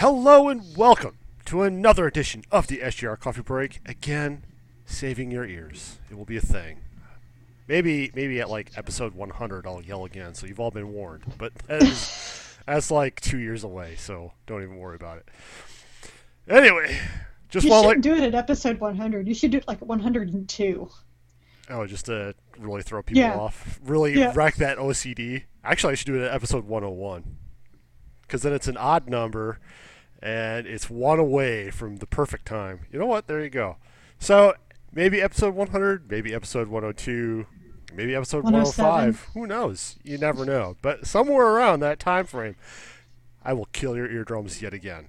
Hello and welcome to another edition of the SGR Coffee Break. Again, saving your ears. It will be a thing. Maybe maybe at like episode 100 I'll yell again, so you've all been warned. But that is, that's like two years away, so don't even worry about it. Anyway, just You want shouldn't like do it at episode 100. You should do it like 102. oh just to really throw people Yeah. off, really Yeah. wreck that OCD. Actually, I should do it at episode 101 because then it's an odd number and it's one away from the perfect time. You know what? There you go. So maybe episode 100, maybe episode 102, maybe episode 105. Who knows? You never know. But somewhere around that time frame, I will kill your eardrums yet again.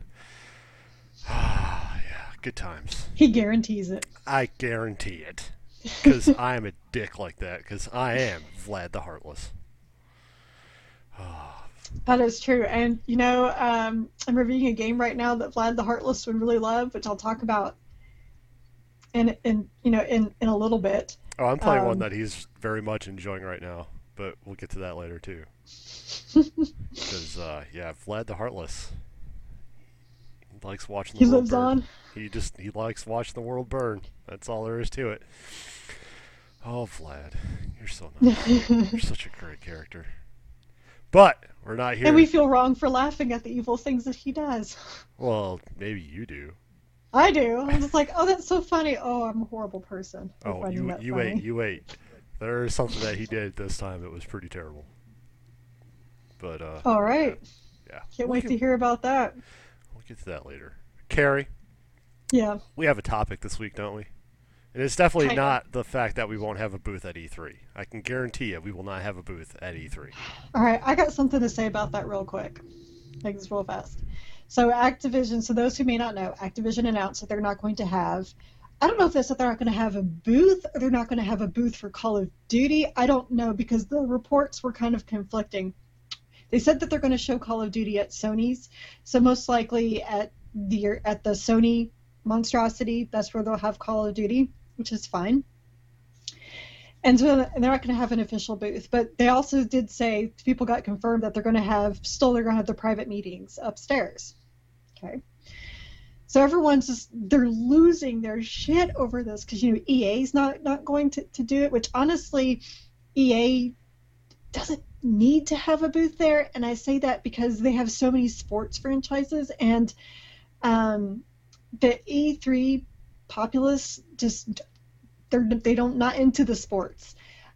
Ah, yeah, good times. He guarantees it. I guarantee it. Because I am a dick like that. Because I am Vlad the Heartless. That is true. And, you know, um, I'm reviewing a game right now that Vlad the Heartless would really love, which I'll talk about in, in you know, in, in a little bit. Oh, I'm playing one Um, that he's very much enjoying right now. But we'll get to that later, too. Because, uh, yeah, Vlad the Heartless. He likes watching the He world lives burn. on. He just, he likes watching the world burn. That's all there is to it. Oh, Vlad. You're so nice. You're such a great character. But, we're not here. And we feel wrong for laughing at the evil things that he does. Well, maybe you do. I do. I'm just like, oh, that's so funny. Oh, I'm a horrible person. Oh, you you funny. wait, you wait. There's something that he did this time that was pretty terrible. But uh, All right. yeah, Can't we'll wait get, to hear about that. We'll get to that later. Carrie, Yeah. we have a topic this week, don't we? And it's definitely Kinda. not the fact that we won't have a booth at E3. I can guarantee you, we will not have a booth at E E3. All right, I got something to say about that real quick. Make this real fast. So Activision, so those who may not know, Activision announced that they're not going to have I don't know if they said they're not going to have a booth or they're not going to have a booth for Call of Duty. I don't know because the reports were kind of conflicting. They said that they're going to show Call of Duty at Sony's, so most likely at the at the Sony monstrosity, that's where they'll have Call of Duty, which is fine. And so they're not going to have an official booth, but they also did say people got confirmed that they're going to have still they're going to have the private meetings upstairs. Okay. So everyone's just they're losing their shit over this because you know EA's not not going to, to do it, which honestly EA doesn't need to have a booth there, and I say that because they have so many sports franchises and um, the E3 populace just they're they don't not into the sports.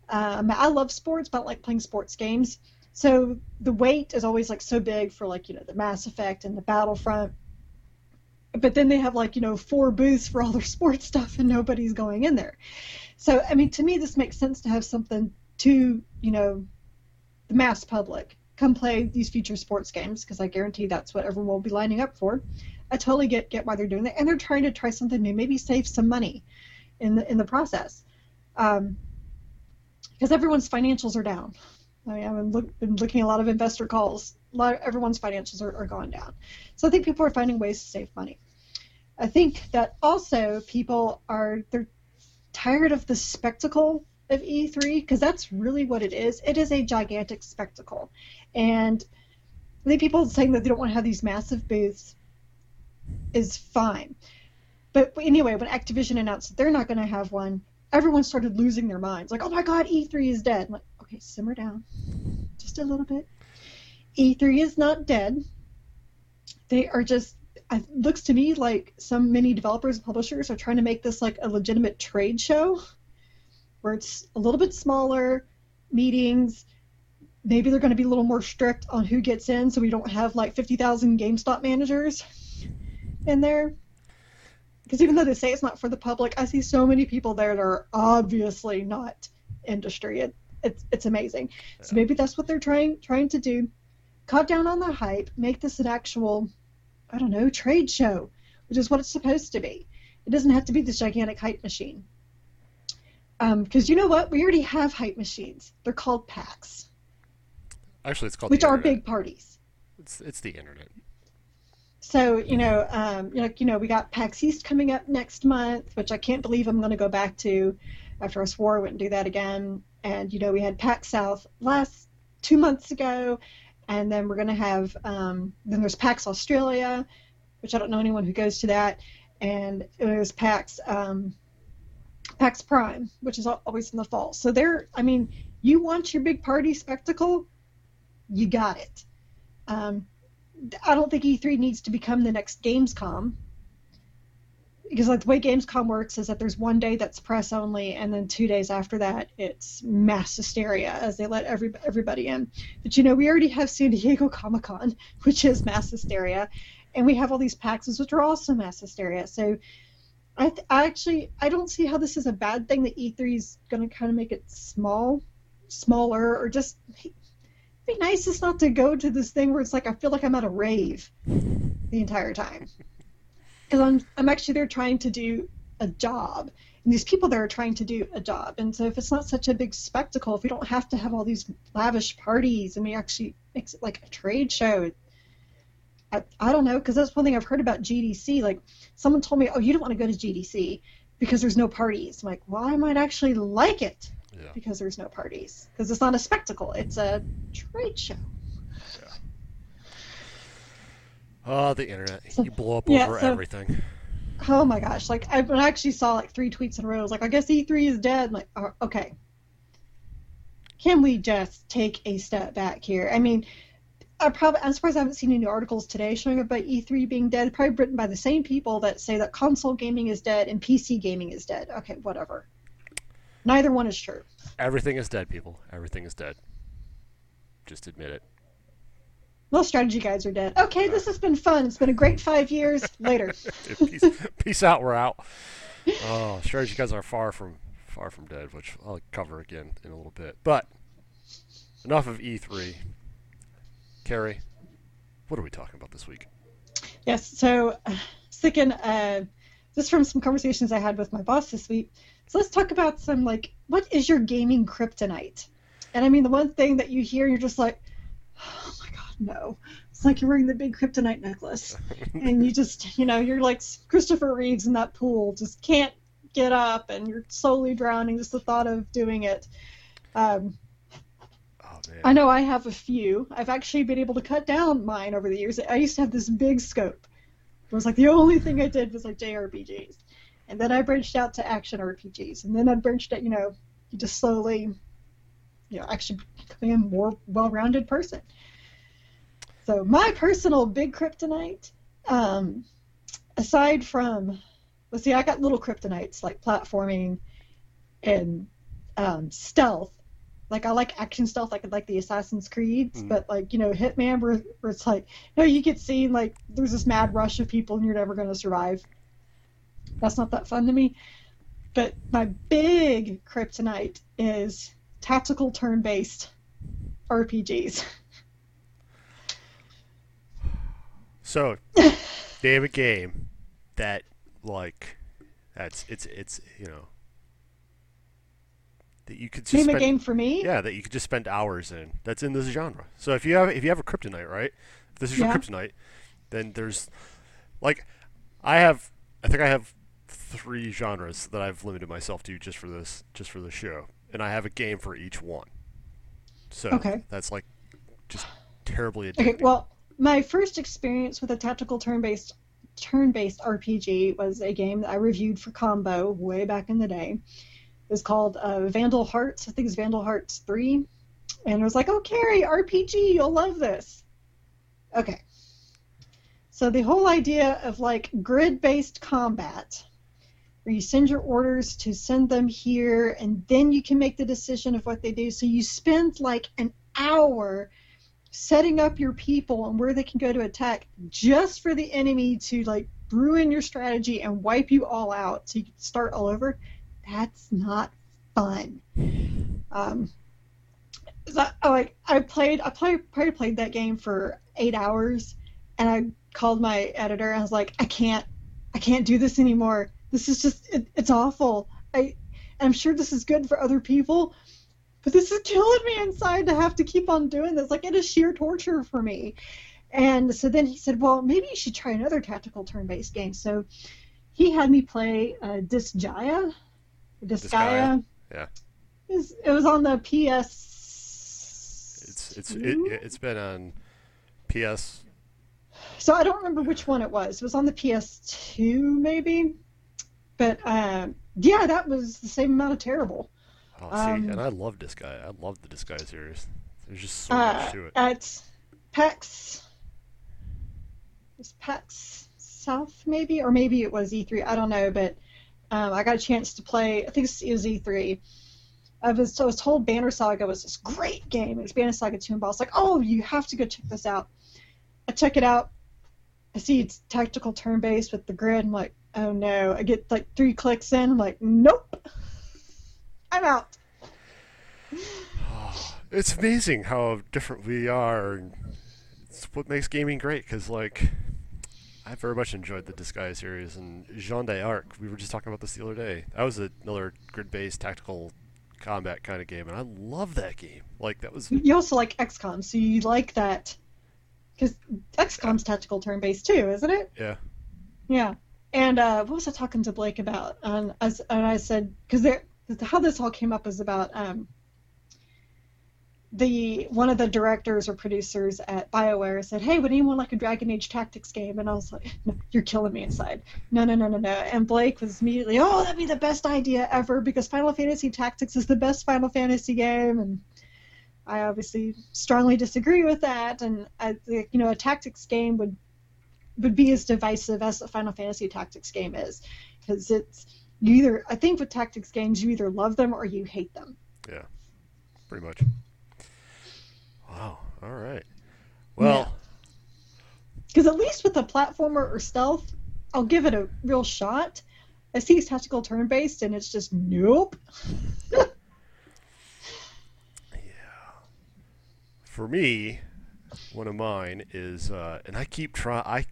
Um, I love sports, but I like playing sports games. So the wait is always like so big for like you know the Mass Effect and the Battlefront. But then they have like you know four booths for all their sports stuff, and nobody's going in there. So I mean, to me, this makes sense to have something to you know the mass public come play these future sports games because I guarantee that's what everyone will be lining up for. I totally get get why they're doing that, and they're trying to try something new, maybe save some money in the in the process, um, because everyone's financials are down. I mean, I've been, look, been looking at a lot of investor calls. A lot of, everyone's financials are, are going down, so I think people are finding ways to save money. I think that also people are they're tired of the spectacle of E3 because that's really what it is. It is a gigantic spectacle, and think people saying that they don't want to have these massive booths is fine. But anyway, when Activision announced that they're not going to have one, everyone started losing their minds. Like, oh my God, E3 is dead. I'm like, okay, simmer down, just a little bit. E3 is not dead. They are just. It looks to me like some many developers and publishers are trying to make this like a legitimate trade show, where it's a little bit smaller, meetings. Maybe they're going to be a little more strict on who gets in, so we don't have like 50,000 GameStop managers in there. Because even though they say it's not for the public, I see so many people there that are obviously not industry. It, it's it's amazing. So maybe that's what they're trying trying to do. Cut down on the hype, make this an actual, I don't know, trade show, which is what it's supposed to be. It doesn't have to be this gigantic hype machine. Um, because you know what? We already have hype machines. They're called PAX, Actually, it's called which are internet. big parties. It's it's the internet. So you know, um, you know, you know, we got PAX East coming up next month, which I can't believe I'm going to go back to after I swore I wouldn't do that again. And you know, we had PAX South last two months ago, and then we're going to have um, then there's PAX Australia, which I don't know anyone who goes to that, and there's PAX um, PAX Prime, which is always in the fall. So there, I mean, you want your big party spectacle, you got it. Um, I don't think E3 needs to become the next Gamescom because like the way Gamescom works is that there's one day that's press only, and then two days after that it's mass hysteria as they let every everybody in. But you know, we already have San Diego Comic Con, which is mass hysteria, and we have all these PAXs, which are also mass hysteria. So I, th- I actually I don't see how this is a bad thing that E3 is going to kind of make it small, smaller, or just be nice just not to go to this thing where it's like I feel like I'm at a rave the entire time because I'm I'm actually there trying to do a job, and these people there are trying to do a job. And so if it's not such a big spectacle, if we don't have to have all these lavish parties, and we actually makes it like a trade show. I, I don't know because that's one thing I've heard about GDC. Like someone told me, oh, you don't want to go to GDC because there's no parties. I'm like, well, I might actually like it yeah. because there's no parties because it's not a spectacle; it's a trade show. Oh, the internet. You blow up yeah, over so, everything. Oh my gosh. Like, I actually saw like three tweets in a row. I was like, I guess E3 is dead. I'm like, oh, okay. Can we just take a step back here? I mean, I probably, I'm surprised I haven't seen any articles today showing about E3 being dead. Probably written by the same people that say that console gaming is dead and PC gaming is dead. Okay, whatever. Neither one is true. Everything is dead, people. Everything is dead. Just admit it. Most strategy guides are dead. Okay, this has been fun. It's been a great five years. Later. peace, peace out. We're out. Oh, strategy guides are far from far from dead, which I'll cover again in a little bit. But enough of E3. Carrie, what are we talking about this week? Yes, so uh, sticking uh, just from some conversations I had with my boss this week. So let's talk about some like what is your gaming kryptonite? And I mean the one thing that you hear, you're just like, oh my god, no. It's like you're wearing the big kryptonite necklace, and you just, you know, you're like Christopher Reeves in that pool, just can't get up, and you're slowly drowning. Just the thought of doing it. Um, oh, I know I have a few. I've actually been able to cut down mine over the years. I used to have this big scope. It was like the only thing I did was like JRPGs, and then I branched out to action RPGs, and then I branched out. You know, you just slowly, you know, actually becoming a more well-rounded person. So my personal big kryptonite, um, aside from, let's see, I got little kryptonites like platforming and um, stealth. Like I like action stealth, like like the Assassin's Creeds, mm. but like you know Hitman, where, where it's like, know, you get seen like there's this mad rush of people and you're never going to survive. That's not that fun to me. But my big kryptonite is tactical turn-based RPGs. So, name a game that like that's it's it's you know that you could just name spend, a game for me. Yeah, that you could just spend hours in. That's in this genre. So if you have if you have a kryptonite, right? If this is yeah. your kryptonite, then there's like I have I think I have three genres that I've limited myself to just for this just for the show, and I have a game for each one. So okay. that's like just terribly addicting. Okay, well, my first experience with a tactical turn-based turn-based RPG was a game that I reviewed for Combo way back in the day. It was called uh, Vandal Hearts. I think it's Vandal Hearts 3. And it was like, oh, Carrie, RPG, you'll love this. Okay. So the whole idea of like grid-based combat, where you send your orders to send them here, and then you can make the decision of what they do. So you spend like an hour setting up your people and where they can go to attack just for the enemy to like ruin your strategy and wipe you all out so you can start all over, that's not fun. Um, so, like I played, I played, probably played that game for eight hours, and I called my editor and I was like, I can't, I can't do this anymore. This is just, it, it's awful. I, I'm sure this is good for other people, but this is killing me inside to have to keep on doing this. Like it is sheer torture for me. And so then he said, well, maybe you should try another tactical turn-based game. So he had me play uh, Disgaea. Disgaea. Yeah. It was, it was on the PS. It's it's it, it's been on PS. So I don't remember which one it was. It was on the PS2 maybe, but um, yeah, that was the same amount of terrible. Oh, see, Um, and I love this guy. I love the Disgaea series. There's just so Uh, much to it. at PAX, was PAX South maybe, or maybe it was E3. I don't know, but um, I got a chance to play. I think it was E3. I was, so I was told Banner Saga was this great game. It was Banner Saga 2 and I was like, oh, you have to go check this out. I check it out. I see it's tactical turn based with the grid. I'm like, oh no. I get like three clicks in. I'm like, nope. I'm out. It's amazing how different we are. It's what makes gaming great. Because like, I very much enjoyed the Disgaea series and Jean d'Arc. We were just talking about this the other day. That was another grid-based tactical combat kind of game, and I love that game. Like that was You also like XCOM, so you like that. Because XCOM's tactical turn based too, isn't it? yeah. Yeah. And uh, what was I talking to Blake about? And I, I said, because how this all came up is about um, the one of the directors or producers at BioWare said, "Hey, would anyone like a Dragon Age Tactics game?" And I was like, no, "You're killing me inside." No, no, no, no, no. And Blake was immediately, "Oh, that'd be the best idea ever because Final Fantasy Tactics is the best Final Fantasy game." And I obviously strongly disagree with that. And I, think, you know, a tactics game would would be as divisive as the Final Fantasy Tactics game is, because it's you either. I think with tactics games, you either love them or you hate them. Yeah, pretty much. Wow. All right. Well, Because at least with a platformer or stealth, I'll give it a real shot. I see it's tactical turn based, and it's just nope. Yeah. For me, one of mine is, uh, and I keep trying. I,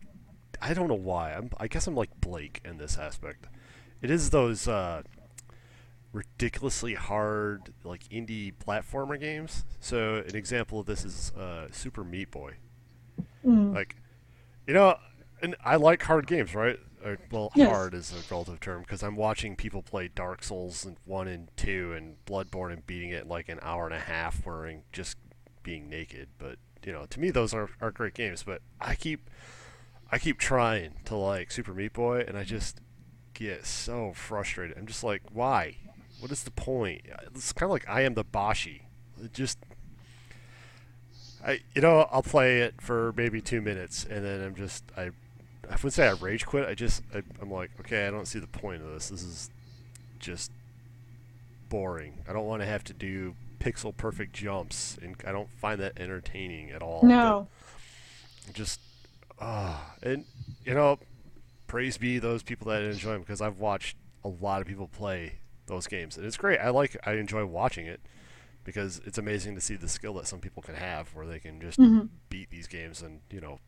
I don't know why. I'm. I guess I'm like Blake in this aspect. It is those uh, ridiculously hard, like indie platformer games. So an example of this is uh, Super Meat Boy. Mm. Like, you know, and I like hard games, right? Or, well, Yes. hard is a relative term because I'm watching people play Dark Souls and one and two and Bloodborne and beating it in like an hour and a half, wearing just being naked. But you know, to me, those are, are great games. But I keep, I keep trying to like Super Meat Boy, and I just get so frustrated. I'm just like, why? What is the point? It's kind of like I am the Boshy. It just I you know I'll play it for maybe two minutes and then I'm just I I would say I rage quit. I just I, I'm like okay I don't see the point of this. This is just boring. I don't want to have to do pixel perfect jumps and I don't find that entertaining at all. No. Just ah and you know praise be those people that enjoy them because I've watched a lot of people play those games and it's great. I like I enjoy watching it because it's amazing to see the skill that some people can have where they can just Mhm. beat these games in you know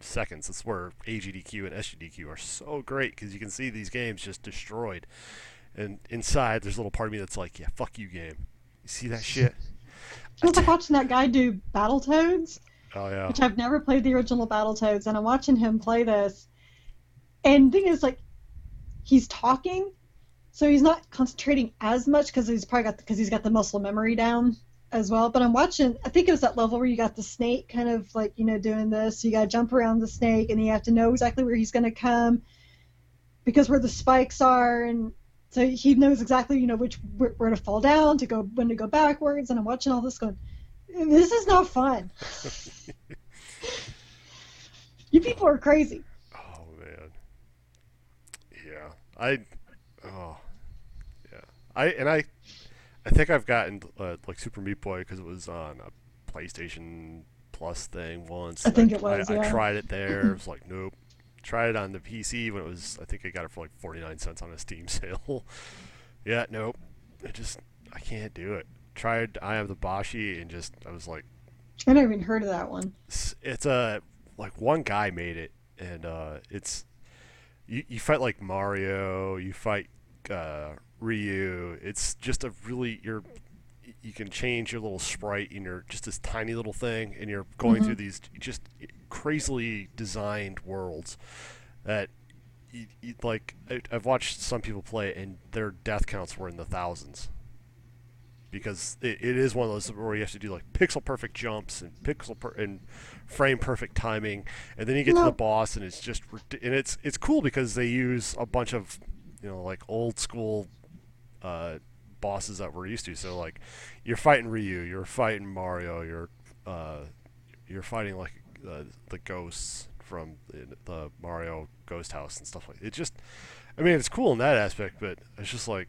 seconds. That's where AGDQ and SGDQ are so great because you can see these games just destroyed, and inside there's a little part of me that's like, yeah, fuck you, game. You see that shit? It was like watching that guy do Battletoads, Oh yeah. which I've never played the original Battletoads, and I'm watching him play this. And thing is, like, he's talking, so he's not concentrating as much because he's probably got because he's got the muscle memory down as well. But I'm watching. I think it was that level where you got the snake kind of like you know doing this. You got to jump around the snake, and you have to know exactly where he's going to come because where the spikes are, and so he knows exactly you know which where to fall down to go when to go backwards. And I'm watching all this going. This is not fun. you people are crazy. Oh man. Yeah. I. Oh. Yeah. I and I. I think I've gotten uh, like Super Meat Boy because it was on a PlayStation Plus thing once. I think it was, I, yeah. tried it there. it was like nope. Tried it on the PC when it was. I think I got it for like forty nine cents on a Steam sale. yeah. Nope. I just. I can't do it. Tried I am the Boshy and just I was like I never even heard of that one. it's, it's a like one guy made it and uh it's you, you fight like mario you fight uh ryu it's just a really you're you can change your little sprite and you're just this tiny little thing and you're going Mhm. through these just crazily designed worlds that you, you, like I, i've watched some people play and their death counts were in the thousands because it, it is one of those where you have to do like pixel perfect jumps and pixel per- and frame perfect timing, and then you get to the boss and it's just and it's it's cool because they use a bunch of you know like old school uh, bosses that we're used to. So like you're fighting Ryu, you're fighting Mario, you're uh, you're fighting like uh, the ghosts from the, the Mario Ghost House and stuff like that. it. Just, I mean, it's cool in that aspect, but it's just like,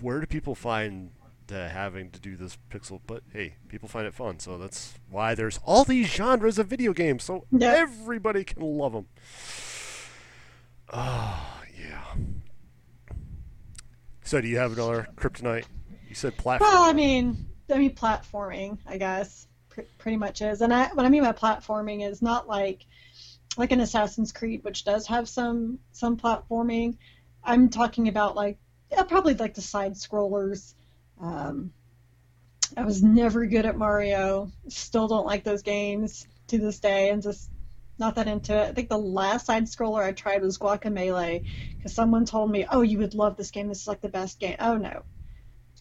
where do people find the having to do this pixel? But hey, people find it fun, so that's why there's all these genres of video games, so Yeah. everybody can love them. Oh ah, yeah. So do you have another kryptonite? You said platform. Well, I mean, I mean platforming, I guess, pr- pretty much is. And I, what I mean by platforming is not like like an Assassin's Creed, which does have some some platforming. I'm talking about like yeah, probably like the side scrollers. Um, I was never good at Mario. Still don't like those games to this day, and just not that into it. I think the last side scroller I tried was Guacamelee, because someone told me, "Oh, you would love this game. This is like the best game." Oh no,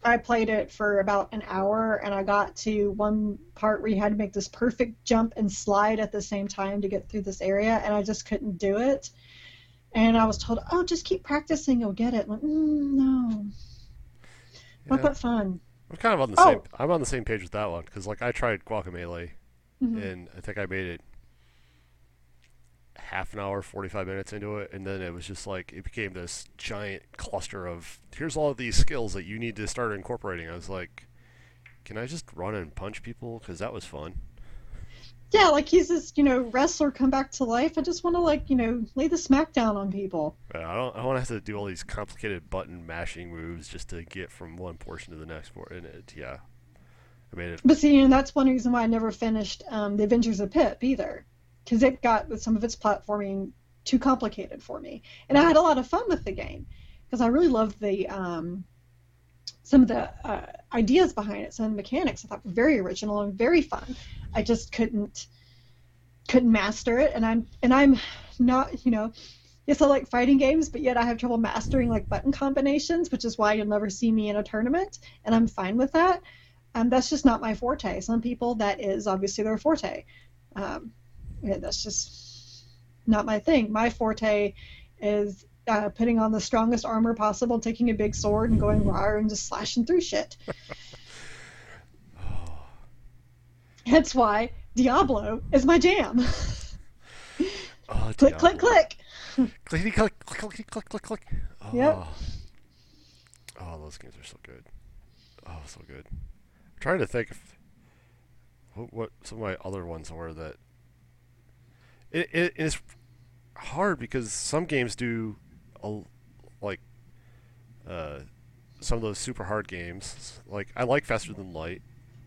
I played it for about an hour and I got to one part where you had to make this perfect jump and slide at the same time to get through this area, and I just couldn't do it. And I was told, "Oh, just keep practicing, you'll get it." Like, mm, no, what Yeah. but fun? I'm kind of on the Oh. same. I'm on the same page with that one because like I tried Guacamelee Mhm. and I think I made it half an hour, 45 minutes into it, and then it was just like it became this giant cluster of here's all of these skills that you need to start incorporating. I was like, can I just run and punch people? Because that was fun. Yeah, like he's this, you know, wrestler come back to life. I just want to like, you know, lay the smackdown on people. Uh, I don't. I don't want to have to do all these complicated button mashing moves just to get from one portion to the next. And it, yeah, I made it. But see, and that's one reason why I never finished um, the Adventures of Pip either, because it got with some of its platforming too complicated for me. And I had a lot of fun with the game because I really loved the um, some of the uh, ideas behind it, some of the mechanics. I thought were very original and very fun. I just couldn't couldn't master it, and I'm and I'm not, you know. Yes, I like fighting games, but yet I have trouble mastering like button combinations, which is why you'll never see me in a tournament, and I'm fine with that. Um, that's just not my forte. Some people that is obviously their forte. Um, yeah, that's just not my thing. My forte is uh, putting on the strongest armor possible, taking a big sword and going rawr and just slashing through shit. That's why Diablo is my jam. Oh, click, click, click. Clickety click, click, click, click, click, click. Oh. Yep. Oh, those games are so good. Oh, so good. I'm trying to think if what, what some of my other ones were that. It, it it's hard because some games do, like, uh, some of those super hard games. Like I like Faster Than Light.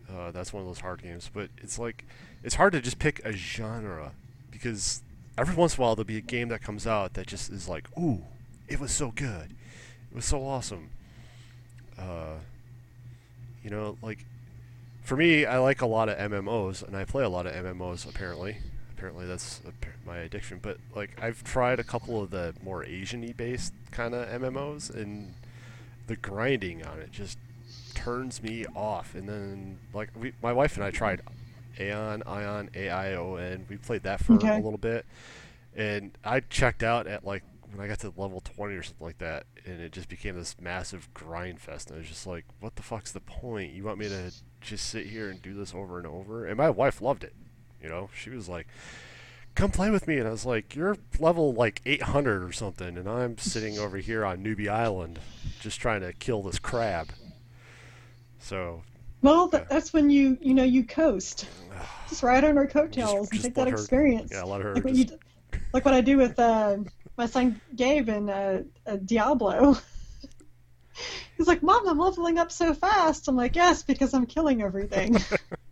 Uh, that's one of those hard games, but it's like it's hard to just pick a genre because every once in a while there'll be a game that comes out that just is like, ooh, it was so good, it was so awesome. Uh, you know, like for me, I like a lot of MMOs, and I play a lot of MMOs. Apparently, apparently that's my addiction. But like, I've tried a couple of the more Asian-y based kind of MMOs, and the grinding on it just turns me off. And then, like, we, my wife and I tried Aeon, Ion, A I O N. We played that for Okay. a little bit, and I checked out at like when I got to level 20 or something like that, and it just became this massive grind fest. And I was just like, what the fuck's the point? You want me to just sit here and do this over and over? And my wife loved it. You know, she was like, come play with me. And I was like, you're level like 800 or something, and I'm sitting over here on Newbie Island just trying to kill this crab. So, Well, th- that's when you you know you coast. Just ride on our coattails and just take that her- experience. yeah, let her like, what you, like what I do with uh, my son Gabe in uh, uh, Diablo. He's like, Mom, I'm leveling up so fast. I'm like, Yes, because I'm killing everything.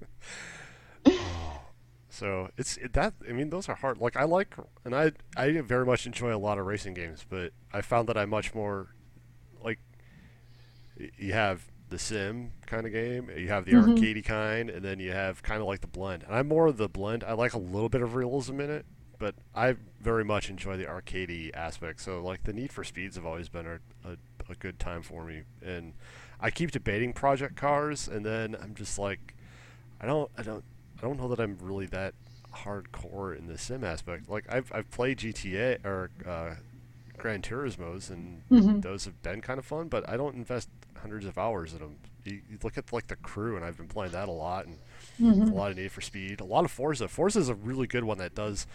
So it's it, that. I mean, those are hard. Like I like, and I I very much enjoy a lot of racing games, but I found that I'm much more like you have the sim kind of game, you have the Mhm. arcadey kind, and then you have kind of like the blend. And I'm more of the blend. I like a little bit of realism in it, but I very much enjoy the arcadey aspect. So like the Need for Speeds have always been a, a, a good time for me. And I keep debating Project Cars, and then I'm just like, I don't, I don't, I don't know that I'm really that hardcore in the sim aspect. Like I've I've played GTA or uh, Gran Turismo's, and Mhm. those have been kind of fun, but I don't invest hundreds of hours in them. You, you look at like the crew, and I've been playing that a lot, and Mhm. a lot of Need for Speed, a lot of Forza. Forza is a really good one that does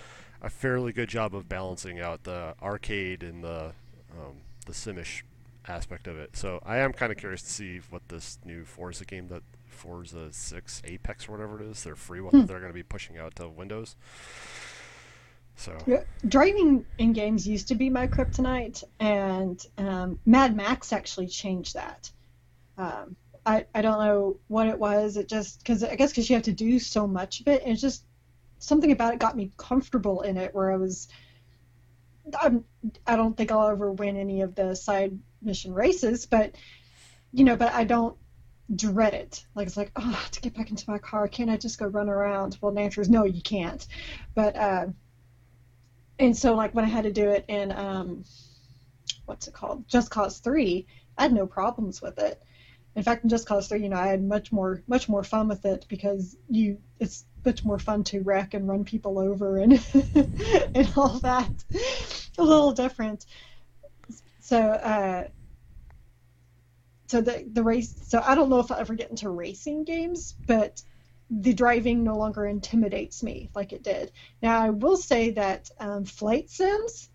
a fairly good job of balancing out the arcade and the um, the simish aspect of it. So I am kind of curious to see what this new Forza game that Forza 6 Apex or whatever it is, their free one Hmm. that they're going to be pushing out to Windows. So Yeah, Driving in games used to be my kryptonite, and um, Mad Max actually changed that. Um, I, I don't know what it was. It just because I guess because you have to do so much of it, and it's just something about it got me comfortable in it. Where I was, I'm, I don't think I'll ever win any of the side mission races, but you know, but I don't dread it. Like it's like, oh, to get back into my car, can't I just go run around? Well, the answer is no, you can't. But uh, and so like when I had to do it in um, what's it called, Just Cause Three, I had no problems with it. In fact, in Just Cause Three, you know, I had much more much more fun with it because you it's much more fun to wreck and run people over and and all that. A little different. So uh, so the the race. So I don't know if I'll ever get into racing games, but the driving no longer intimidates me like it did. Now I will say that um, flight sims,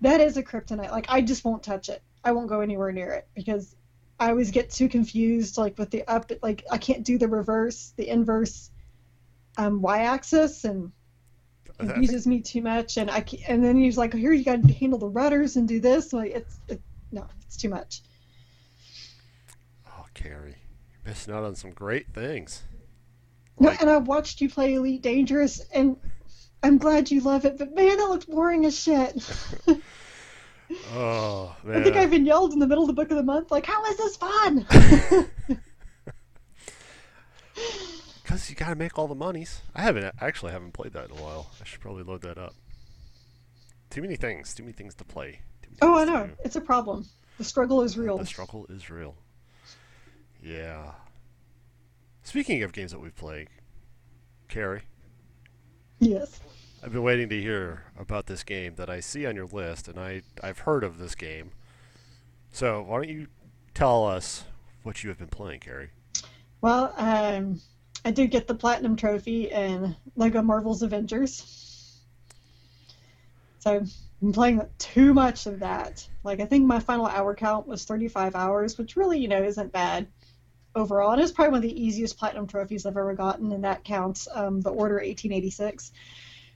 that is a kryptonite. Like I just won't touch it. I won't go anywhere near it because I always get too confused. Like with the up, like I can't do the reverse, the inverse, um, y-axis, and it confuses me too much. And I and then he's like, here you got to handle the rudders and do this. Like it's it, no, it's too much. Carrie, you're missing out on some great things. No, and I watched you play Elite Dangerous, and I'm glad you love it. But man, that looks boring as shit. oh man, I think I even yelled in the middle of the book of the month, like, "How is this fun?" Because you gotta make all the monies. I haven't actually haven't played that in a while. I should probably load that up. Too many things. Too many things to play. Oh, I know. It's a problem. The struggle is real. The struggle is real. Yeah. Speaking of games that we've played, Carrie, Yes. I've been waiting to hear about this game that I see on your list, and I I've heard of this game. So why don't you tell us what you have been playing, Carrie? Well, um, I did get the platinum trophy in Lego Marvel's Avengers. So I've been playing too much of that. Like I think my final hour count was 35 hours, which really, you know, isn't bad overall. And it's probably one of the easiest platinum trophies I've ever gotten, and that counts um, the Order 1886,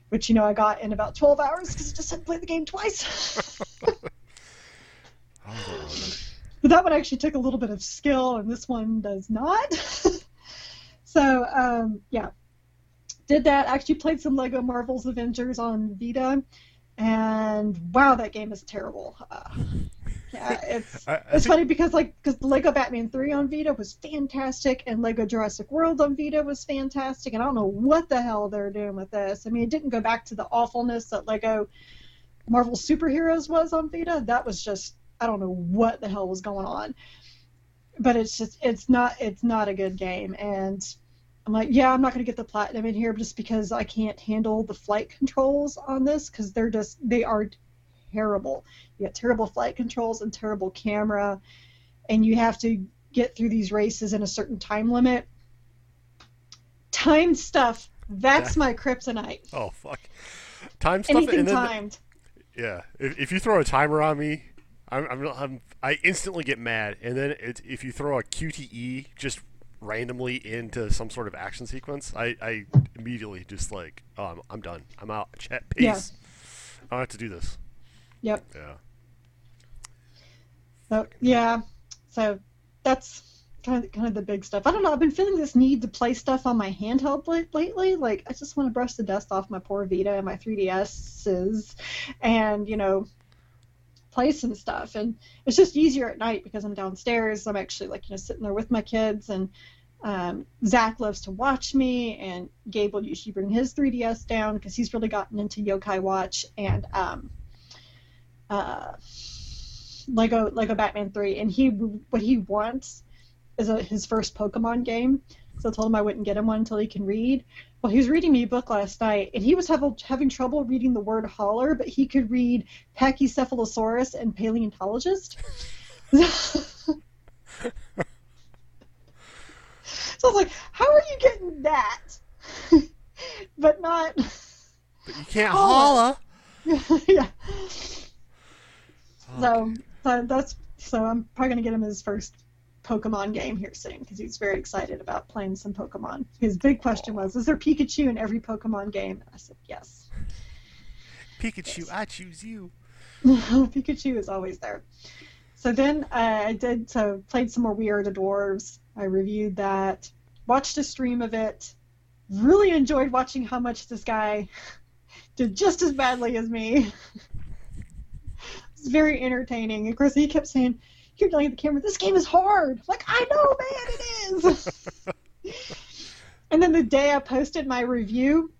which you know I got in about 12 hours because I just had to play the game twice. Oh, But that one actually took a little bit of skill, and this one does not. so, um, yeah. Did that. Actually played some Lego Marvel's Avengers on Vita, and wow, that game is terrible. Uh, yeah, it's I, I it's think- funny because like because Lego Batman 3 on Vita was fantastic, and Lego Jurassic World on Vita was fantastic, and I don't know what the hell they're doing with this. I mean, it didn't go back to the awfulness that Lego Marvel Superheroes was on Vita. That was just I don't know what the hell was going on. But it's just it's not it's not a good game and I'm like, yeah, I'm not going to get the platinum in here just because I can't handle the flight controls on this because they're just they are terrible. You got terrible flight controls and terrible camera, and you have to get through these races in a certain time limit. Time stuff. That's my kryptonite. Oh fuck. Time stuff Anything and then timed. yeah. If, if you throw a timer on me, I'm, I'm, I'm I instantly get mad. And then it's, if you throw a QTE just randomly into some sort of action sequence, I, I immediately just like oh I'm, I'm done. I'm out. Chat peace. Yeah. I don't have to do this. Yep. Yeah. So yeah, so that's kind of kind of the big stuff. I don't know. I've been feeling this need to play stuff on my handheld late, lately. Like I just want to brush the dust off my poor Vita and my 3DSs, and you know, play some stuff. And it's just easier at night because I'm downstairs. I'm actually like you know sitting there with my kids, and um, Zach loves to watch me, and Gabe will usually bring his 3DS down because he's really gotten into Yokai Watch and um, uh, Lego Lego Batman Three, and he what he wants is a, his first Pokemon game. So I told him I wouldn't get him one until he can read. Well, he was reading me a book last night, and he was have, having trouble reading the word holler, but he could read Pachycephalosaurus and paleontologist. so I was like, how are you getting that? but not. But you can't holler. yeah. So, so that's so I'm probably gonna get him his first Pokemon game here soon because he's very excited about playing some Pokemon. His big question was, "Is there Pikachu in every Pokemon game?" I said, "Yes." Pikachu, yes. I choose you. Pikachu is always there. So then uh, I did so played some more We Are the Dwarves. I reviewed that, watched a stream of it. Really enjoyed watching how much this guy did just as badly as me. It's very entertaining. Of course, he kept saying, "You're yelling at the camera. This game is hard." like I know, man, it is. and then the day I posted my review,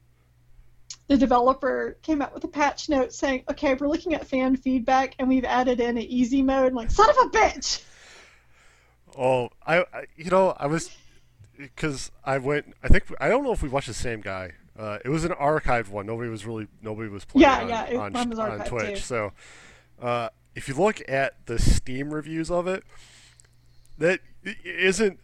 the developer came out with a patch note saying, "Okay, we're looking at fan feedback, and we've added in an easy mode." I'm like, son of a bitch. Oh, I, I you know, I was because I went. I think I don't know if we watched the same guy. Uh, it was an archived one. Nobody was really nobody was playing yeah, on, yeah, it, on, on Twitch. Too. So uh, if you look at the Steam reviews of it, that isn't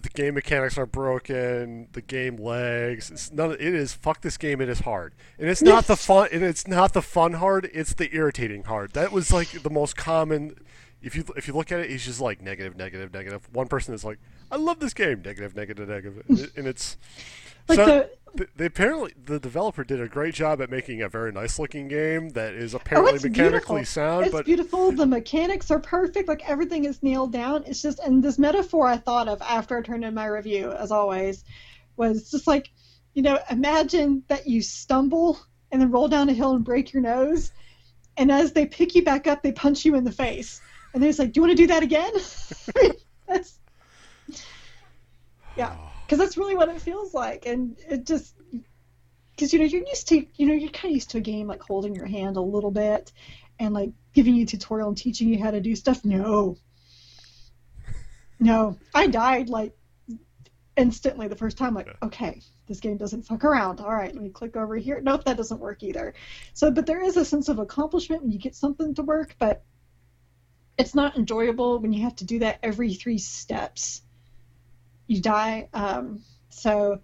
the game mechanics are broken, the game lags. It's none. It is fuck this game. It is hard, and it's not the fun. And it's not the fun hard. It's the irritating hard. That was like the most common. If you if you look at it, it's just like negative, negative, negative. One person is like, I love this game, negative, negative, negative, and it's like so, the they apparently the developer did a great job at making a very nice looking game that is oh, apparently oh, mechanically beautiful. sound. It's but beautiful. The mechanics are perfect. Like everything is nailed down. It's just and this metaphor I thought of after I turned in my review, as always, was just like, you know, imagine that you stumble and then roll down a hill and break your nose, and as they pick you back up, they punch you in the face, and they're just like, "Do you want to do that again?" that's yeah because that's really what it feels like, and it just because you know you're used to you know you're kind of used to a game like holding your hand a little bit and like giving you a tutorial and teaching you how to do stuff. No, no, I died like instantly the first time. Like, okay, this game doesn't fuck around. All right, let me click over here. Nope, that doesn't work either. So, but there is a sense of accomplishment when you get something to work, but it's not enjoyable when you have to do that every three steps you die. Um, so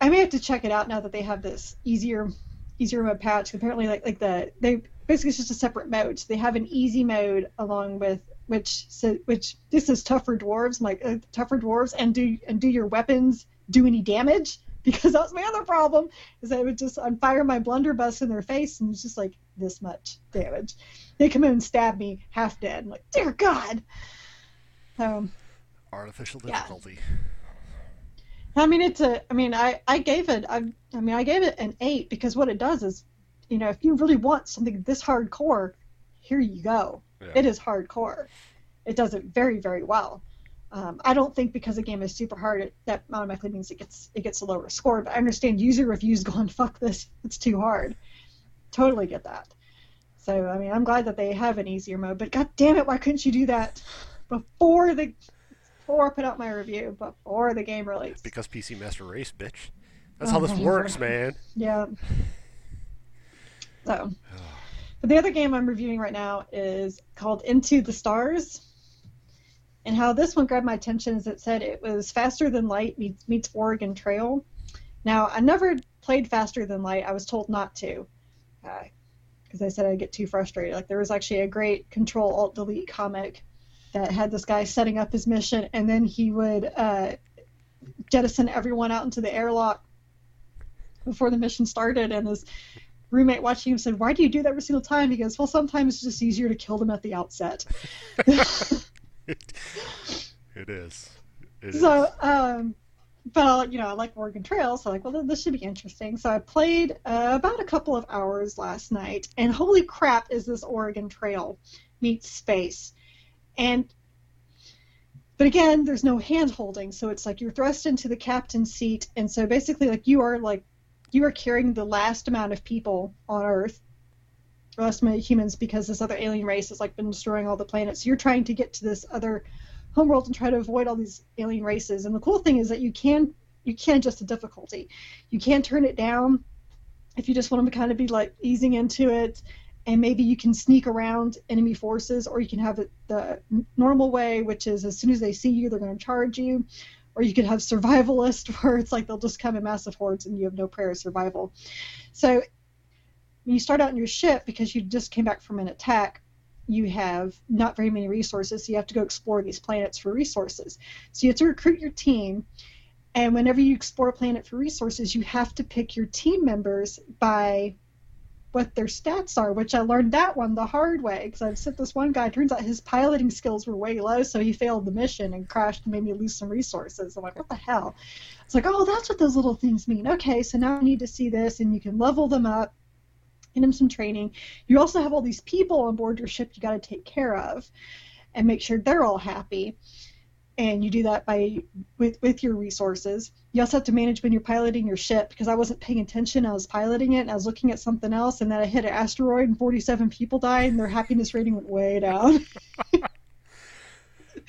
I may have to check it out now that they have this easier easier mode patch. Apparently, like like the they basically it's just a separate mode. So they have an easy mode along with which so which this is tougher dwarves, like uh, tougher dwarves, and do and do your weapons do any damage? Because that's my other problem is I would just I'd fire my blunderbuss in their face and it's just like this much damage. They come in and stab me half dead. I'm like, dear God. Um, Artificial difficulty. Yeah. I mean, it's a. I mean, I I gave it. I I mean, I gave it an eight because what it does is, you know, if you really want something this hardcore, here you go. Yeah. It is hardcore. It does it very very well. Um, I don't think because a game is super hard, it, that automatically means it gets it gets a lower score. But I understand user reviews going, "Fuck this, it's too hard." Totally get that. So I mean, I'm glad that they have an easier mode. But god damn it, why couldn't you do that before the before I put out my review, before the game release. Because PC Master Race, bitch. That's how this works, man. Yeah. So, but the other game I'm reviewing right now is called Into the Stars. And how this one grabbed my attention is it said it was Faster Than Light meets, meets Oregon Trail. Now, I never played Faster Than Light. I was told not to. Because uh, I said I'd get too frustrated. Like, there was actually a great Control Alt Delete comic that had this guy setting up his mission, and then he would uh, jettison everyone out into the airlock before the mission started. And his roommate watching him said, "Why do you do that every single time?" He goes, "Well, sometimes it's just easier to kill them at the outset." it is. It so, is. um, but you know, I like Oregon Trail, so like, well, this should be interesting. So I played uh, about a couple of hours last night, and holy crap, is this Oregon Trail meets space? And but again, there's no hand holding, so it's like you're thrust into the captain's seat, and so basically, like you are like you are carrying the last amount of people on Earth, less many humans because this other alien race has like been destroying all the planets. You're trying to get to this other homeworld and try to avoid all these alien races. And the cool thing is that you can you can adjust the difficulty. You can turn it down if you just want to kind of be like easing into it and maybe you can sneak around enemy forces or you can have it the normal way which is as soon as they see you they're going to charge you. Or you could have survivalist where it's like they'll just come in massive hordes and you have no prayer of survival. So when you start out in your ship because you just came back from an attack you have not very many resources so you have to go explore these planets for resources. So you have to recruit your team and whenever you explore a planet for resources, you have to pick your team members by what their stats are, which I learned that one the hard way because I've sent this one guy. Turns out his piloting skills were way low, so he failed the mission and crashed and made me lose some resources. I'm like, what the hell? It's like, oh, that's what those little things mean. Okay, so now I need to see this, and you can level them up, give them some training. You also have all these people on board your ship you got to take care of, and make sure they're all happy and you do that by with with your resources. You also have to manage when you're piloting your ship because I wasn't paying attention. I was piloting it and I was looking at something else, and then I hit an asteroid and 47 people died, and their happiness rating went way down.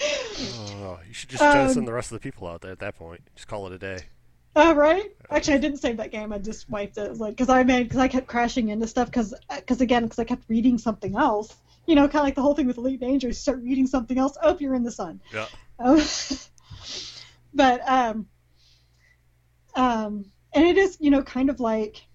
oh, you should just jettison um, the rest of the people out there at that point. Just call it a day. Oh, uh, right. Actually, I didn't save that game. I just wiped it. Like, because I made because I kept crashing into stuff because because again because I kept reading something else. You know, kind of like the whole thing with Elite Dangerous. You start reading something else. Oh, you're in the sun. Yeah. But um, um, and it is you know kind of like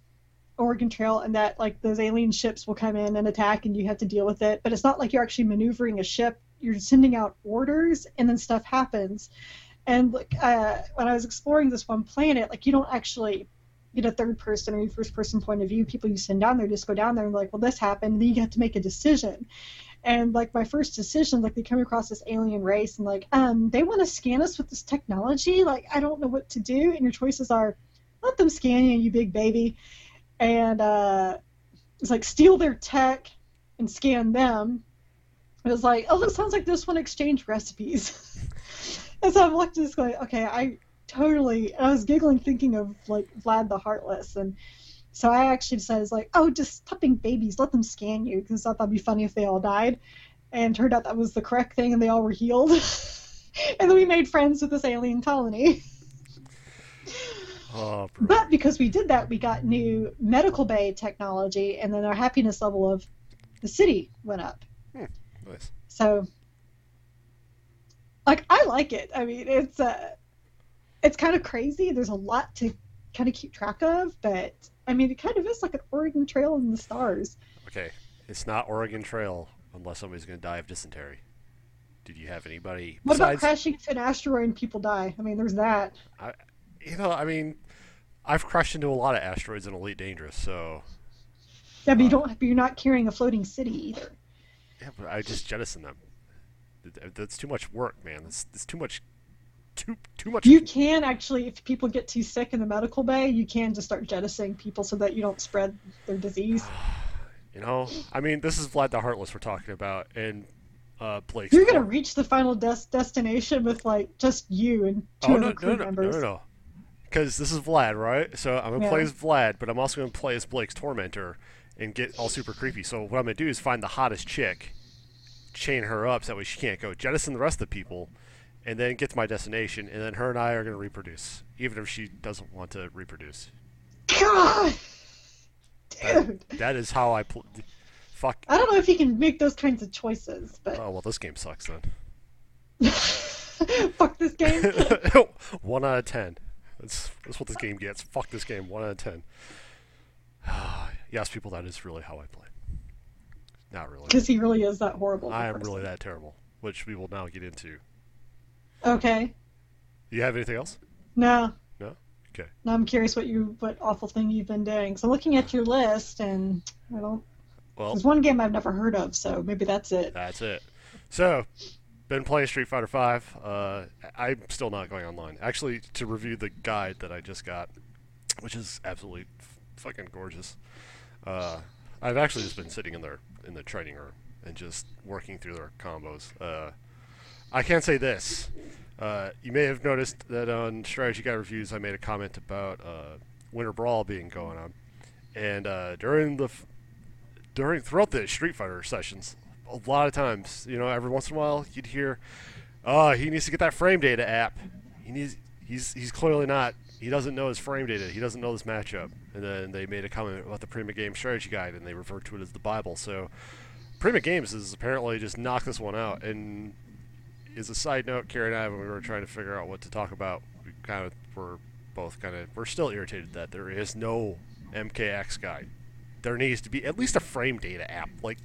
Oregon Trail and that like those alien ships will come in and attack and you have to deal with it. But it's not like you're actually maneuvering a ship. You're sending out orders and then stuff happens. And like uh, when I was exploring this one planet, like you don't actually get a third person or first person point of view. People you send down there just go down there and like, well, this happened. And then you have to make a decision. And like my first decision, like they come across this alien race and like, um, they want to scan us with this technology. Like I don't know what to do. And your choices are, let them scan you, you big baby, and uh, it's like steal their tech and scan them. It was like, oh, this sounds like this one exchange recipes. and so I'm looking this going, okay, I totally. I was giggling thinking of like Vlad the Heartless and so I actually decided, like, oh, just stop being babies, let them scan you, because I thought that'd be funny if they all died. And turned out that was the correct thing, and they all were healed. and then we made friends with this alien colony. Oh, but because we did that, we got new medical bay technology, and then our happiness level of the city went up. Hmm, nice. So, like, I like it. I mean, it's uh, it's kind of crazy. There's a lot to kind of keep track of, but I mean, it kind of is like an Oregon Trail in the stars. Okay, it's not Oregon Trail unless somebody's going to die of dysentery. Did you have anybody? What besides... about crashing into an asteroid and people die? I mean, there's that. I, you know, I mean, I've crashed into a lot of asteroids in Elite Dangerous, so. Yeah, but uh, you don't. But you're not carrying a floating city either. Yeah, but I just jettison them. That's too much work, man. That's, that's too much too too much. You can actually, if people get too sick in the medical bay, you can just start jettisoning people so that you don't spread their disease. you know, I mean, this is Vlad the Heartless we're talking about, and uh, Blake. You're gonna reach the final des- destination with like just you and two oh, no, other crew no, no, members. No, no, no, Because this is Vlad, right? So I'm gonna yeah. play as Vlad, but I'm also gonna play as Blake's tormentor and get all super creepy. So what I'm gonna do is find the hottest chick, chain her up so that way she can't go. Jettison the rest of the people and then get to my destination, and then her and I are going to reproduce, even if she doesn't want to reproduce. God, dude, that, that is how I pl- fuck. I don't know if you can make those kinds of choices, but oh well, this game sucks then. fuck this game. one out of ten. That's that's what this game gets. Fuck this game. One out of ten. yes, people, that is really how I play. Not really. Because he really is that horrible. I am really that terrible, which we will now get into. Okay. You have anything else? No. No. Okay. Now I'm curious what you what awful thing you've been doing. So looking at your list, and I don't. Well, there's one game I've never heard of, so maybe that's it. That's it. So, been playing Street Fighter Five. Uh, I'm still not going online. Actually, to review the guide that I just got, which is absolutely f- fucking gorgeous. Uh, I've actually just been sitting in there in the training room and just working through their combos. Uh, I can say this. Uh, you may have noticed that on Strategy Guide Reviews, I made a comment about uh, Winter Brawl being going on. And uh, during the f- during throughout the Street Fighter sessions, a lot of times, you know, every once in a while you'd hear, "Oh, he needs to get that frame data app. He needs. He's he's clearly not. He doesn't know his frame data. He doesn't know this matchup." And then they made a comment about the Prima Game Strategy Guide, and they referred to it as the Bible. So, Prima Games has apparently just knocked this one out. And as a side note, Carrie and I, when we were trying to figure out what to talk about, we kind of were both kind of we're still irritated that there is no MKX guide. There needs to be at least a frame data app. Like,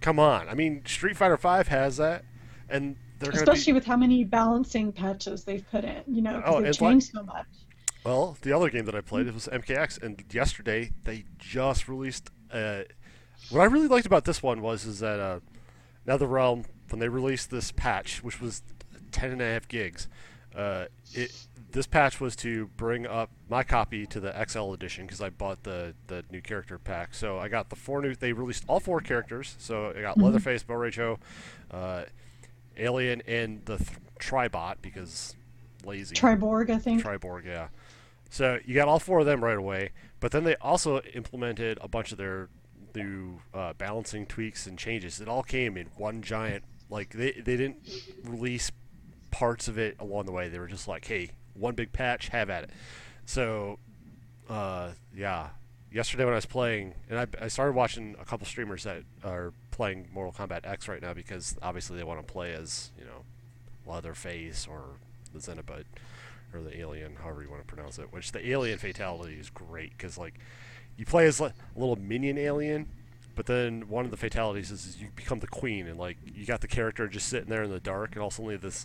come on. I mean, Street Fighter Five has that, and they're Especially be, with how many balancing patches they've put in, you know, Oh, they've and like- changed so much. Well, the other game that I played it was MKX, and yesterday they just released. Uh, what I really liked about this one was is that uh, NetherRealm when they released this patch, which was 10 and a half gigs, uh, it this patch was to bring up my copy to the XL edition because I bought the the new character pack. So I got the four new. They released all four characters. So I got Mhm. Leatherface, Bo' Rai Cho, uh, Alien, and the th- Tribot because lazy. Triborg, I think. Triborg, yeah. So you got all four of them right away, but then they also implemented a bunch of their new uh, balancing tweaks and changes. It all came in one giant. Like they they didn't release parts of it along the way. They were just like, hey, one big patch, have at it. So, uh, yeah. Yesterday when I was playing, and I, I started watching a couple streamers that are playing Mortal Kombat X right now because obviously they want to play as you know Leatherface or the Xenobot or the alien, however you want to pronounce it. Which the alien fatality is great because like you play as a little minion alien, but then one of the fatalities is, is you become the queen and like you got the character just sitting there in the dark, and all suddenly this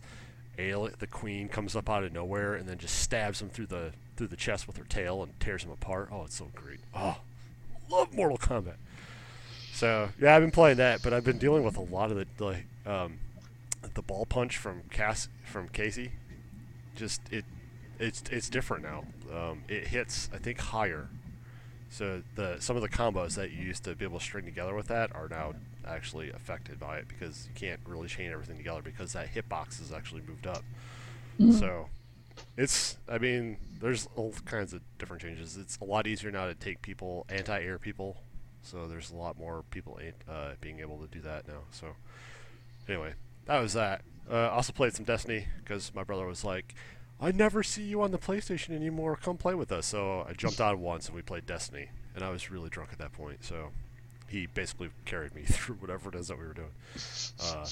alien, the queen comes up out of nowhere and then just stabs him through the through the chest with her tail and tears him apart. Oh, it's so great. Oh, love Mortal Kombat. So yeah, I've been playing that, but I've been dealing with a lot of the like um, the ball punch from Cass from Cassie. Just it, it's it's different now. Um, it hits I think higher. So the some of the combos that you used to be able to string together with that are now actually affected by it because you can't really chain everything together because that hitbox is actually moved up. Mhm. So it's I mean there's all kinds of different changes. It's a lot easier now to take people anti-air people. So there's a lot more people uh, being able to do that now. So anyway, that was that. Uh, also played some Destiny because my brother was like, "I never see you on the PlayStation anymore. Come play with us." So I jumped on once and we played Destiny, and I was really drunk at that point. So he basically carried me through whatever it is that we were doing. Uh,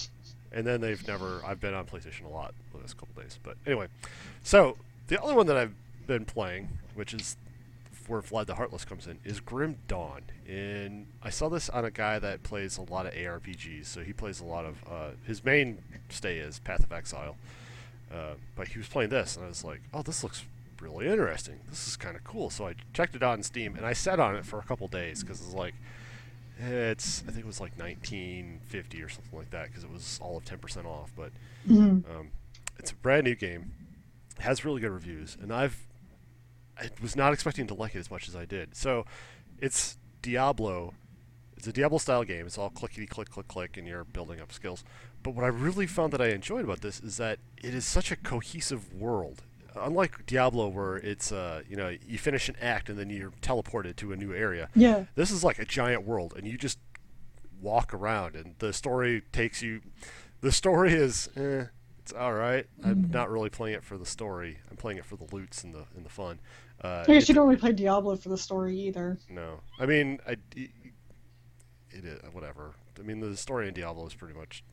and then they've never. I've been on PlayStation a lot the last couple days, but anyway. So the other one that I've been playing, which is where Vlad the Heartless comes in, is Grim Dawn. And I saw this on a guy that plays a lot of ARPGs. So he plays a lot of. Uh, his mainstay is Path of Exile. Uh, but he was playing this, and I was like, oh, this looks really interesting. This is kind of cool. So I checked it out on Steam, and I sat on it for a couple days because it's like, it's I think it was like 1950 or something like that because it was all of 10% off. But Mhm. um, it's a brand new game. It has really good reviews, and I've I was not expecting to like it as much as I did. So it's Diablo. It's a Diablo style game. It's all clickety click click click, and you're building up skills. But what I really found that I enjoyed about this is that it is such a cohesive world. Unlike Diablo, where it's uh, you know you finish an act and then you're teleported to a new area. Yeah. This is like a giant world, and you just walk around, and the story takes you. The story is, eh, it's all right. I'm Mhm. not really playing it for the story. I'm playing it for the loots and the and the fun. Uh, I guess you don't really play Diablo for the story either. no, I mean, I, it, it is whatever. I mean, the story in Diablo is pretty much,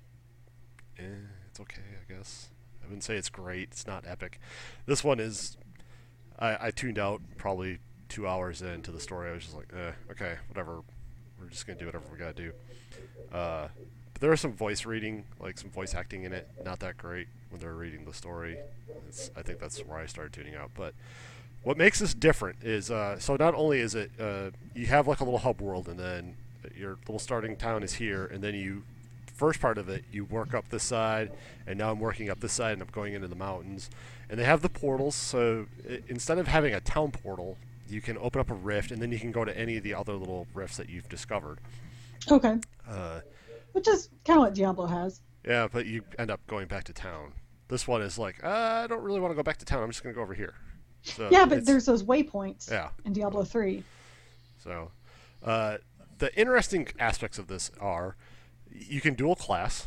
eh, it's okay, I guess. I wouldn't say it's great. It's not epic. This one is. I, I tuned out probably two hours into the story. I was just like, eh, okay, whatever. We're just gonna do whatever we gotta do. Uh, but there was some voice reading, like some voice acting in it. Not that great when they're reading the story. It's, I think that's where I started tuning out. But what makes this different is uh, so not only is it uh, you have like a little hub world and then your little starting town is here and then you first part of it you work up this side and now I'm working up this side and I'm going into the mountains and they have the portals so i instead of having a town portal you can open up a rift and then you can go to any of the other little rifts that you've discovered Okay. uh, Which is kind of what Diablo has. yeah but you end up going back to town this one is like uh, I don't really want to go back to town I'm just gonna go over here so yeah, but there's those waypoints yeah in Diablo 3. So, uh, the interesting aspects of this are you can dual class.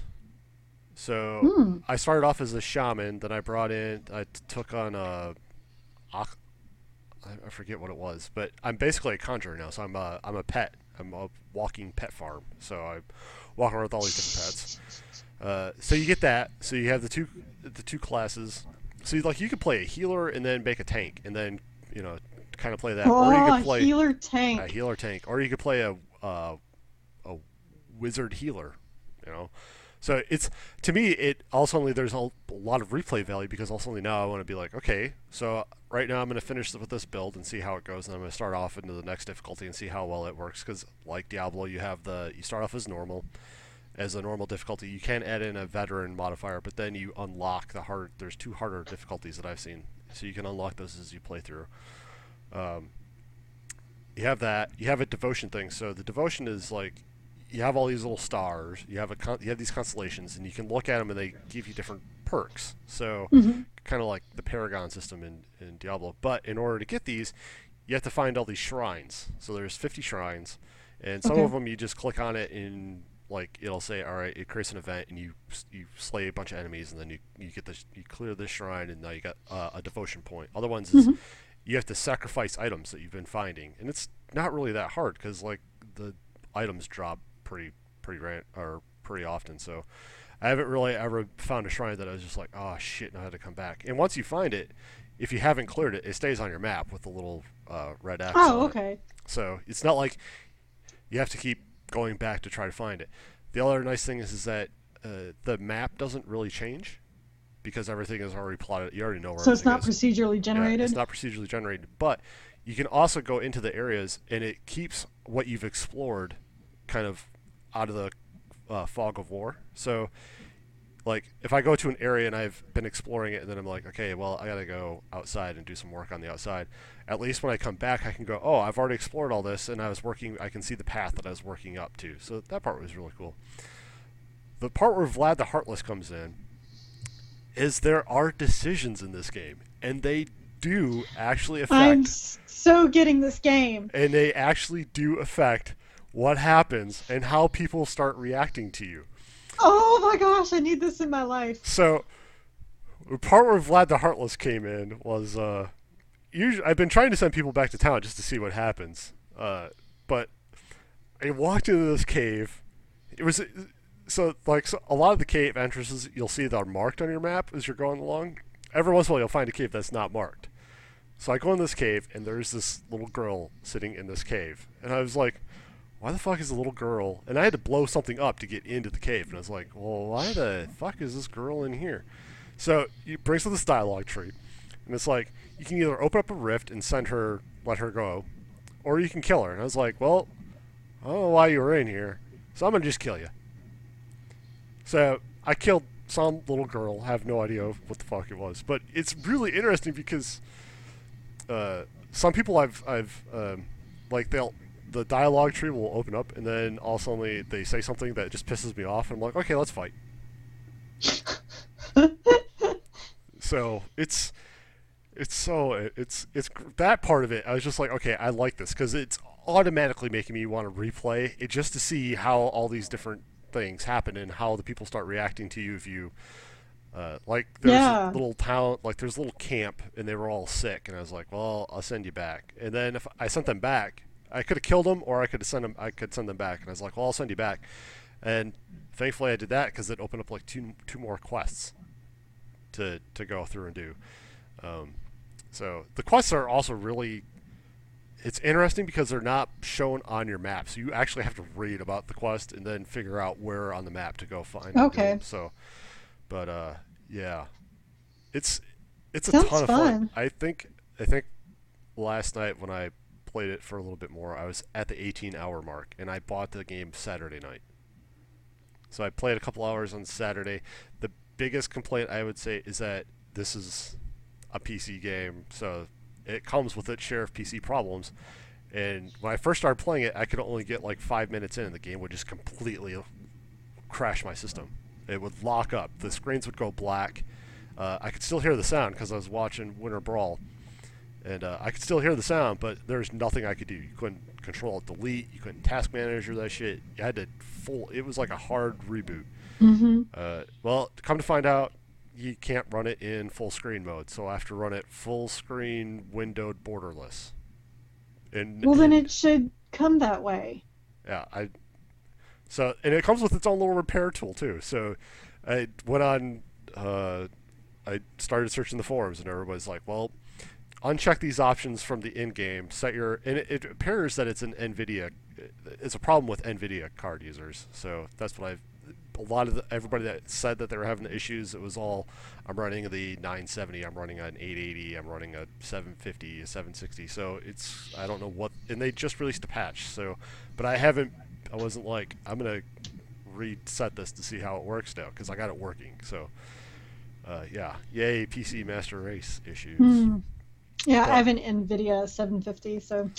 So Hmm. I started off as a shaman, then I brought in, I t- took on a, I forget what it was, but I'm basically a conjurer now. So I'm a, I'm a pet. I'm a walking pet farm. So I walk around with all these different pets. Uh, so you get that. So you have the two, the two classes. So you, like you could play a healer and then make a tank, and then you know kind of play that, or you Oh, could play healer tank. a healer tank, or you could play a uh, a wizard healer. You know, so it's to me it also only there's a lot of replay value because also only now I want to be like, okay, so right now I'm going to finish with this build and see how it goes, and I'm going to start off into the next difficulty and see how well it works. Because like Diablo, you have the you start off as normal. As a normal difficulty, you can add in a veteran modifier, but then you unlock the hard. There's two harder difficulties that I've seen, so you can unlock those as you play through. Um, you have that. You have a devotion thing. So the devotion is like you have all these little stars. You have a con- you have these constellations, and you can look at them, and they give you different perks. So Mhm. kind of like the Paragon system in, in Diablo. But in order to get these, you have to find all these shrines. So there's 50 shrines, and some Okay. of them you just click on it and like it'll say, all right, it creates an event, and you you slay a bunch of enemies, and then you you get this you clear this shrine, and now you got uh, a devotion point. Other ones is Mhm. you have to sacrifice items that you've been finding, and it's not really that hard because like the items drop pretty pretty or pretty often. So I haven't really ever found a shrine that I was just like, oh shit, now I had to come back. And once you find it, if you haven't cleared it, it stays on your map with the little uh, red X. Oh, on it. okay. So it's not like you have to keep going back to try to find it. The other nice thing is, is that uh, the map doesn't really change because everything is already plotted. You already know where. So it's not is. procedurally Yeah, generated. it's not procedurally generated, but you can also go into the areas and it keeps what you've explored kind of out of the uh, fog of war. So, like, if I go to an area and I've been exploring it, and then I'm like, okay, well, I gotta go outside and do some work on the outside. At least when I come back, I can go, oh, I've already explored all this, and I was working. I can see the path that I was working up to. So that part was really cool. The part where Vlad the Heartless comes in is there are decisions in this game, and they do actually affect I'm so getting this game. and they actually do affect what happens and how people start reacting to you. Oh my gosh, I need this in my life. So, the part where Vlad the Heartless came in was uh, usually I've been trying to send people back to town just to see what happens. Uh, but I walked into this cave. It was so like so a lot of the cave entrances you'll see that are marked on your map as you're going along. Every once in a while you'll find a cave that's not marked. So I go in this cave and there's this little girl sitting in this cave, and I was like, "Why the fuck is a little girl?" And I had to blow something up to get into the cave, and I was like, "Well, why the fuck is this girl in here?" So it brings up this dialogue tree, and it's like you can either open up a rift and send her, let her go, or you can kill her. And I was like, "Well, I don't know why you were in here, so I'm gonna just kill you." So I killed some little girl. have no idea what the fuck it was, but it's really interesting because uh, some people I've I've um, like they'll the dialogue tree will open up and then all of a sudden they, they say something that just pisses me off and I'm like okay let's fight. so it's it's so it's it's that part of it I was just like okay I like this because it's automatically making me want to replay it just to see how all these different things happen and how the people start reacting to you if you uh, like there's Yeah. a little town like there's a little camp and they were all sick and I was like well I'll send you back and then if I sent them back I could have killed them or I could have sent them I could send them back and I was like well I'll send you back and thankfully I did that because it opened up like two two more quests to to go through and do um, so the quests are also really it's interesting because they're not shown on your map so you actually have to read about the quest and then figure out where on the map to go find Okay. them. so but uh yeah it's it's a Sounds ton of fun. fun i think i think last night when i played it for a little bit more. I was at the 18 hour mark and i bought the game saturday night. So i played a couple hours on saturday. The biggest complaint i would say is that this is a pc game so it comes with its share of pc problems. And when i first started playing it i could only get like five minutes in and the game would just completely crash my system. It would lock up. The screens would go black. Uh, I could still hear the sound because I was watching Winter Brawl, and uh, I could still hear the sound, but there's nothing I could do. You couldn't control alt delete. You couldn't task manager that shit. You had to full. It was like a hard reboot. Mm-hmm. Uh, well, come to find out, you can't run it in full screen mode, so I have to run it full screen windowed borderless. And Well, then it should come that way. yeah, I. So and it comes with its own little repair tool too. So I went on. Uh, I started searching the forums, and everybody's like, "Well, uncheck these options from the in-game. Set your." And it, it appears that it's an NVIDIA. It's a problem with NVIDIA card users. So that's what I've. A lot of the, everybody that said that they were having issues, it was all. I'm running the 970. I'm running an 880. I'm running a 750, a 760. So it's. I don't know what. And they just released a patch. So, but I haven't. I wasn't like I'm gonna reset this to see how it works now because I got it working. So, uh, yeah, yay PC Master Race issues. Hmm. Yeah, But- I have an NVIDIA 750, so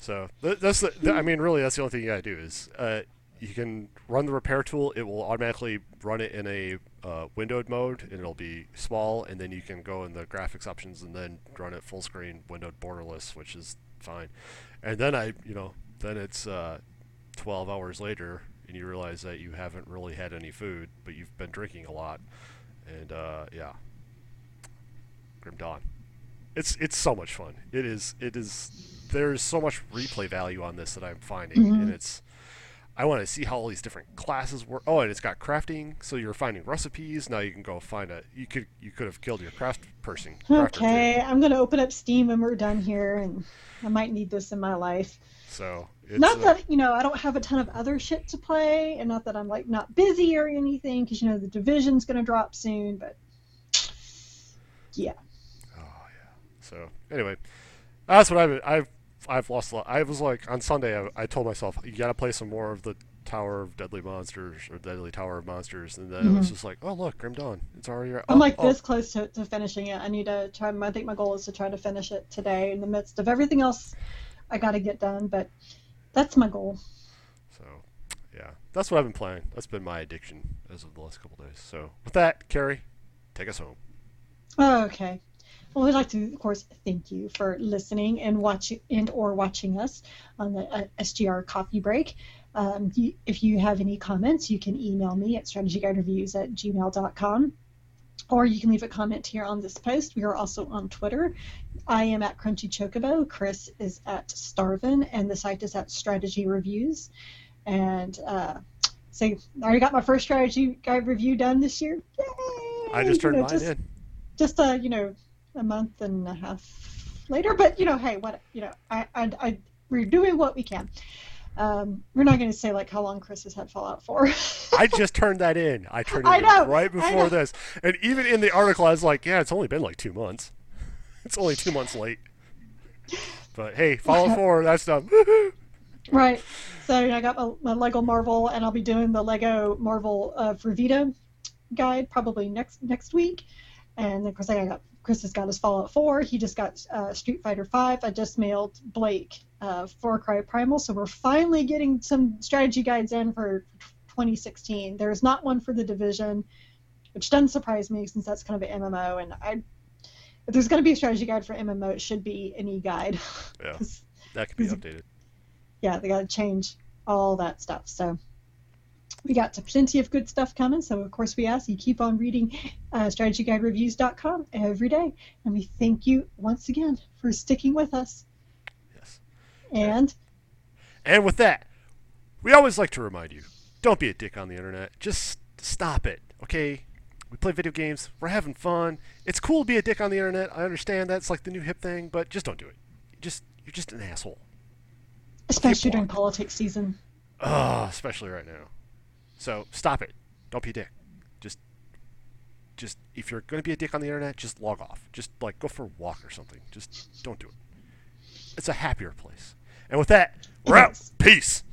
So that's the. Th- I mean, really, that's the only thing you gotta do is uh, you can run the repair tool. It will automatically run it in a uh, windowed mode, and it'll be small. And then you can go in the graphics options and then run it full screen, windowed borderless, which is fine. And then I, you know, then it's uh, 12 hours later, and you realize that you haven't really had any food, but you've been drinking a lot, and uh, yeah, Grim Dawn. It's it's so much fun. It is it is. There's so much replay value on this that I'm finding, Mhm. and it's. I want to see how all these different classes work. Oh, and it's got crafting, so you're finding recipes. Now you can go find a. You could you could have killed your craft person. crafter, too. okay. I'm gonna open up Steam when we're done here, and I might need this in my life. So it's, not uh, that you know I don't have a ton of other shit to play, and not that I'm like not busy or anything, because you know the division's gonna drop soon. But yeah. So anyway, that's what I've I've I've lost a lot. I was like on Sunday. I, I told myself you got to play some more of the Tower of Deadly Monsters or Deadly Tower of Monsters, and then it was Mhm. just like, oh look, Grim Dawn. It's already. I'm oh, like oh. this close to, to finishing it. I need to try. I think my goal is to try to finish it today in the midst of everything else I got to get done. But that's my goal. So yeah, that's what I've been playing. That's been my addiction as of the last couple days. So with that, Carrie, take us home. Okay. Well, we'd like to, of course, thank you for listening and watching and or watching us on the uh, SGR Coffee Break. Um, you, if you have any comments, you can email me at strategyguidereviews at gmail.com or you can leave a comment here on this post. We are also on Twitter. I am at Crunchy Chocobo. Chris is at Starvin, and the site is at Strategy Reviews. And uh, so I already got my first strategy guide review done this year. Yay! I just You turned know, mine just- in. just uh, you know, a month and a half later. But you know, hey, what you know, I, I, I we're doing what we can. Um, we're not going to say like how long Chris has had Fallout for. I just turned that in. I turned it I in right before this, and even in the article, I was like, yeah, it's only been like two months. It's only two months late. But hey, Fallout 4, that's done. Right. So you know, I got my, my Lego Marvel, and I'll be doing the Lego Marvel uh, for Vita guide probably next next week. And of course, I got Chris has got his Fallout 4. He just got uh, Street Fighter 5. I just mailed Blake uh, Far Cry Primal. So we're finally getting some strategy guides in for 2016. There's not one for the Division, which doesn't surprise me since that's kind of an MMO. And I, if there's going to be a strategy guide for MMO, it should be an e-guide. Yeah. 'Cause, That could be updated. yeah, they got to change all that stuff. So we got plenty of good stuff coming. So of course we ask you keep on reading uh, strategyguidereviews.com every day, and we thank you once again for sticking with us. Yes. And And with that, we always like to remind you don't be a dick on the internet. Just stop it, okay? We play video games. We're having fun. It's cool to be a dick on the internet. I understand that's like the new hip thing, but just don't do it. You just you're just an asshole. especially during politics season. Ugh, especially right now. So stop it. Don't be a dick. Just, just if you're gonna be a dick on the internet, just log off. Just like go for a walk or something. Just don't do it. It's a happier place. And with that, we're out. Peace.